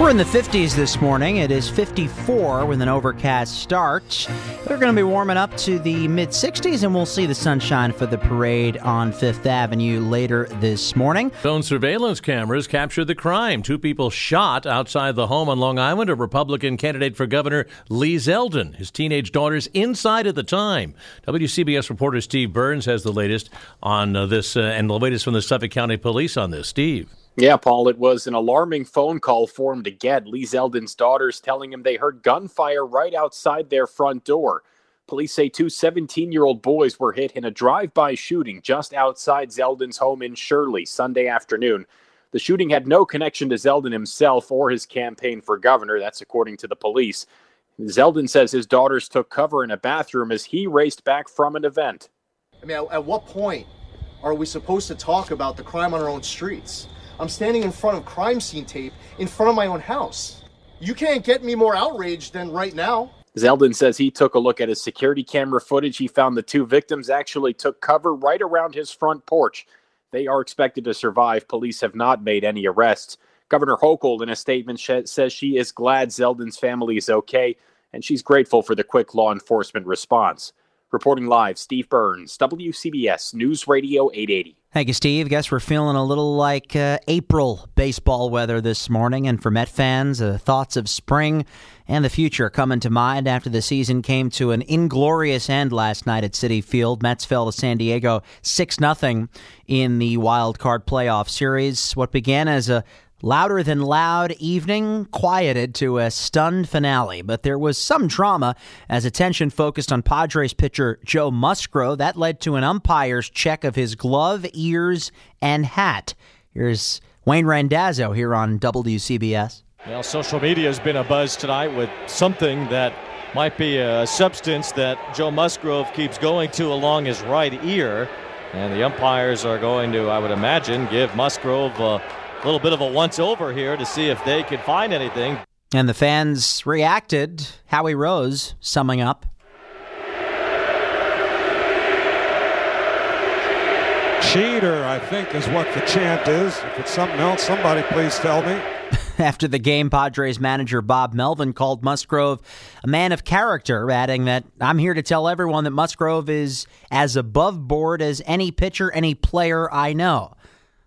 We're in the 50s this morning. It is 54 with an overcast start. We're going to be warming up to the mid 60s, and we'll see the sunshine for the parade on Fifth Avenue later this morning. Phone surveillance cameras captured the crime. Two people shot outside the home on Long Island of Republican candidate for governor Lee Zeldin. His teenage daughter's inside at the time. WCBS reporter Steve Burns has the latest on uh, this uh, and the latest from the Suffolk County Police on this. Steve. Yeah, Paul, it was an alarming phone call for him to get. Lee Zeldin's daughters telling him they heard gunfire right outside their front door. Police say two 17 year old boys were hit in a drive by shooting just outside Zeldin's home in Shirley Sunday afternoon. The shooting had no connection to Zeldin himself or his campaign for governor. That's according to the police. Zeldin says his daughters took cover in a bathroom as he raced back from an event. I mean, at, at what point are we supposed to talk about the crime on our own streets? I'm standing in front of crime scene tape in front of my own house. You can't get me more outraged than right now. Zeldin says he took a look at his security camera footage. He found the two victims actually took cover right around his front porch. They are expected to survive. Police have not made any arrests. Governor Hochul, in a statement, says she is glad Zeldin's family is okay and she's grateful for the quick law enforcement response. Reporting live, Steve Burns, WCBS News Radio 880. Thank you, Steve. Guess we're feeling a little like uh, April baseball weather this morning. And for Met fans, uh, thoughts of spring and the future coming to mind after the season came to an inglorious end last night at Citi Field. Mets fell to San Diego 6 0 in the wild card playoff series. What began as a Louder than loud evening quieted to a stunned finale, but there was some drama as attention focused on Padres pitcher Joe Musgrove. That led to an umpire's check of his glove, ears, and hat. Here's Wayne Randazzo here on WCBS. Well, social media has been a buzz tonight with something that might be a substance that Joe Musgrove keeps going to along his right ear. And the umpires are going to, I would imagine, give Musgrove a a little bit of a once over here to see if they could find anything. And the fans reacted. Howie Rose summing up. Cheater, I think, is what the chant is. If it's something else, somebody please tell me. After the game, Padres manager Bob Melvin called Musgrove a man of character, adding that I'm here to tell everyone that Musgrove is as above board as any pitcher, any player I know.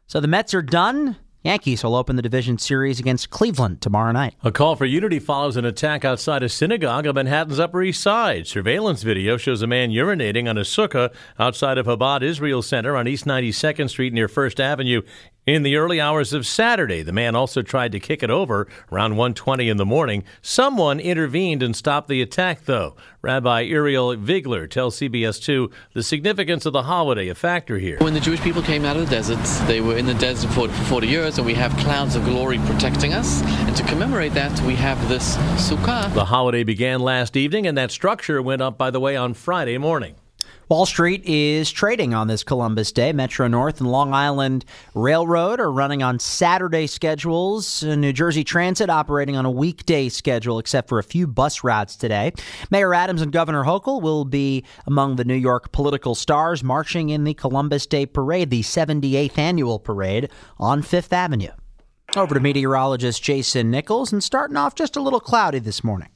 So the Mets are done. Yankees will open the division series against Cleveland tomorrow night. A call for unity follows an attack outside a synagogue on Manhattan's Upper East Side. Surveillance video shows a man urinating on a sukkah outside of Chabad Israel Center on East 92nd Street near First Avenue in the early hours of Saturday, the man also tried to kick it over around 1:20 in the morning. Someone intervened and stopped the attack, though. Rabbi Uriel Vigler tells CBS2 the significance of the holiday a factor here. When the Jewish people came out of the desert, they were in the desert for 40 years, and we have clouds of glory protecting us. And to commemorate that, we have this sukkah. The holiday began last evening, and that structure went up, by the way, on Friday morning. Wall Street is trading on this Columbus Day. Metro North and Long Island Railroad are running on Saturday schedules. Uh, New Jersey Transit operating on a weekday schedule, except for a few bus routes today. Mayor Adams and Governor Hochul will be among the New York political stars marching in the Columbus Day Parade, the 78th annual parade on Fifth Avenue. Over to meteorologist Jason Nichols, and starting off just a little cloudy this morning.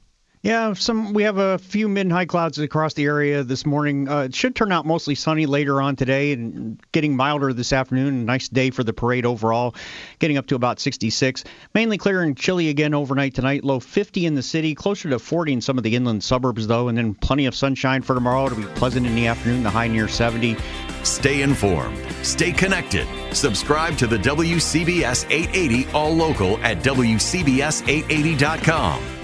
Yeah, some we have a few mid and high clouds across the area this morning. Uh, it should turn out mostly sunny later on today and getting milder this afternoon. Nice day for the parade overall, getting up to about 66. Mainly clear and chilly again overnight tonight. Low 50 in the city, closer to 40 in some of the inland suburbs though, and then plenty of sunshine for tomorrow. It'll be pleasant in the afternoon, the high near 70. Stay informed. Stay connected. Subscribe to the WCBS 880 All Local at WCBS880.com.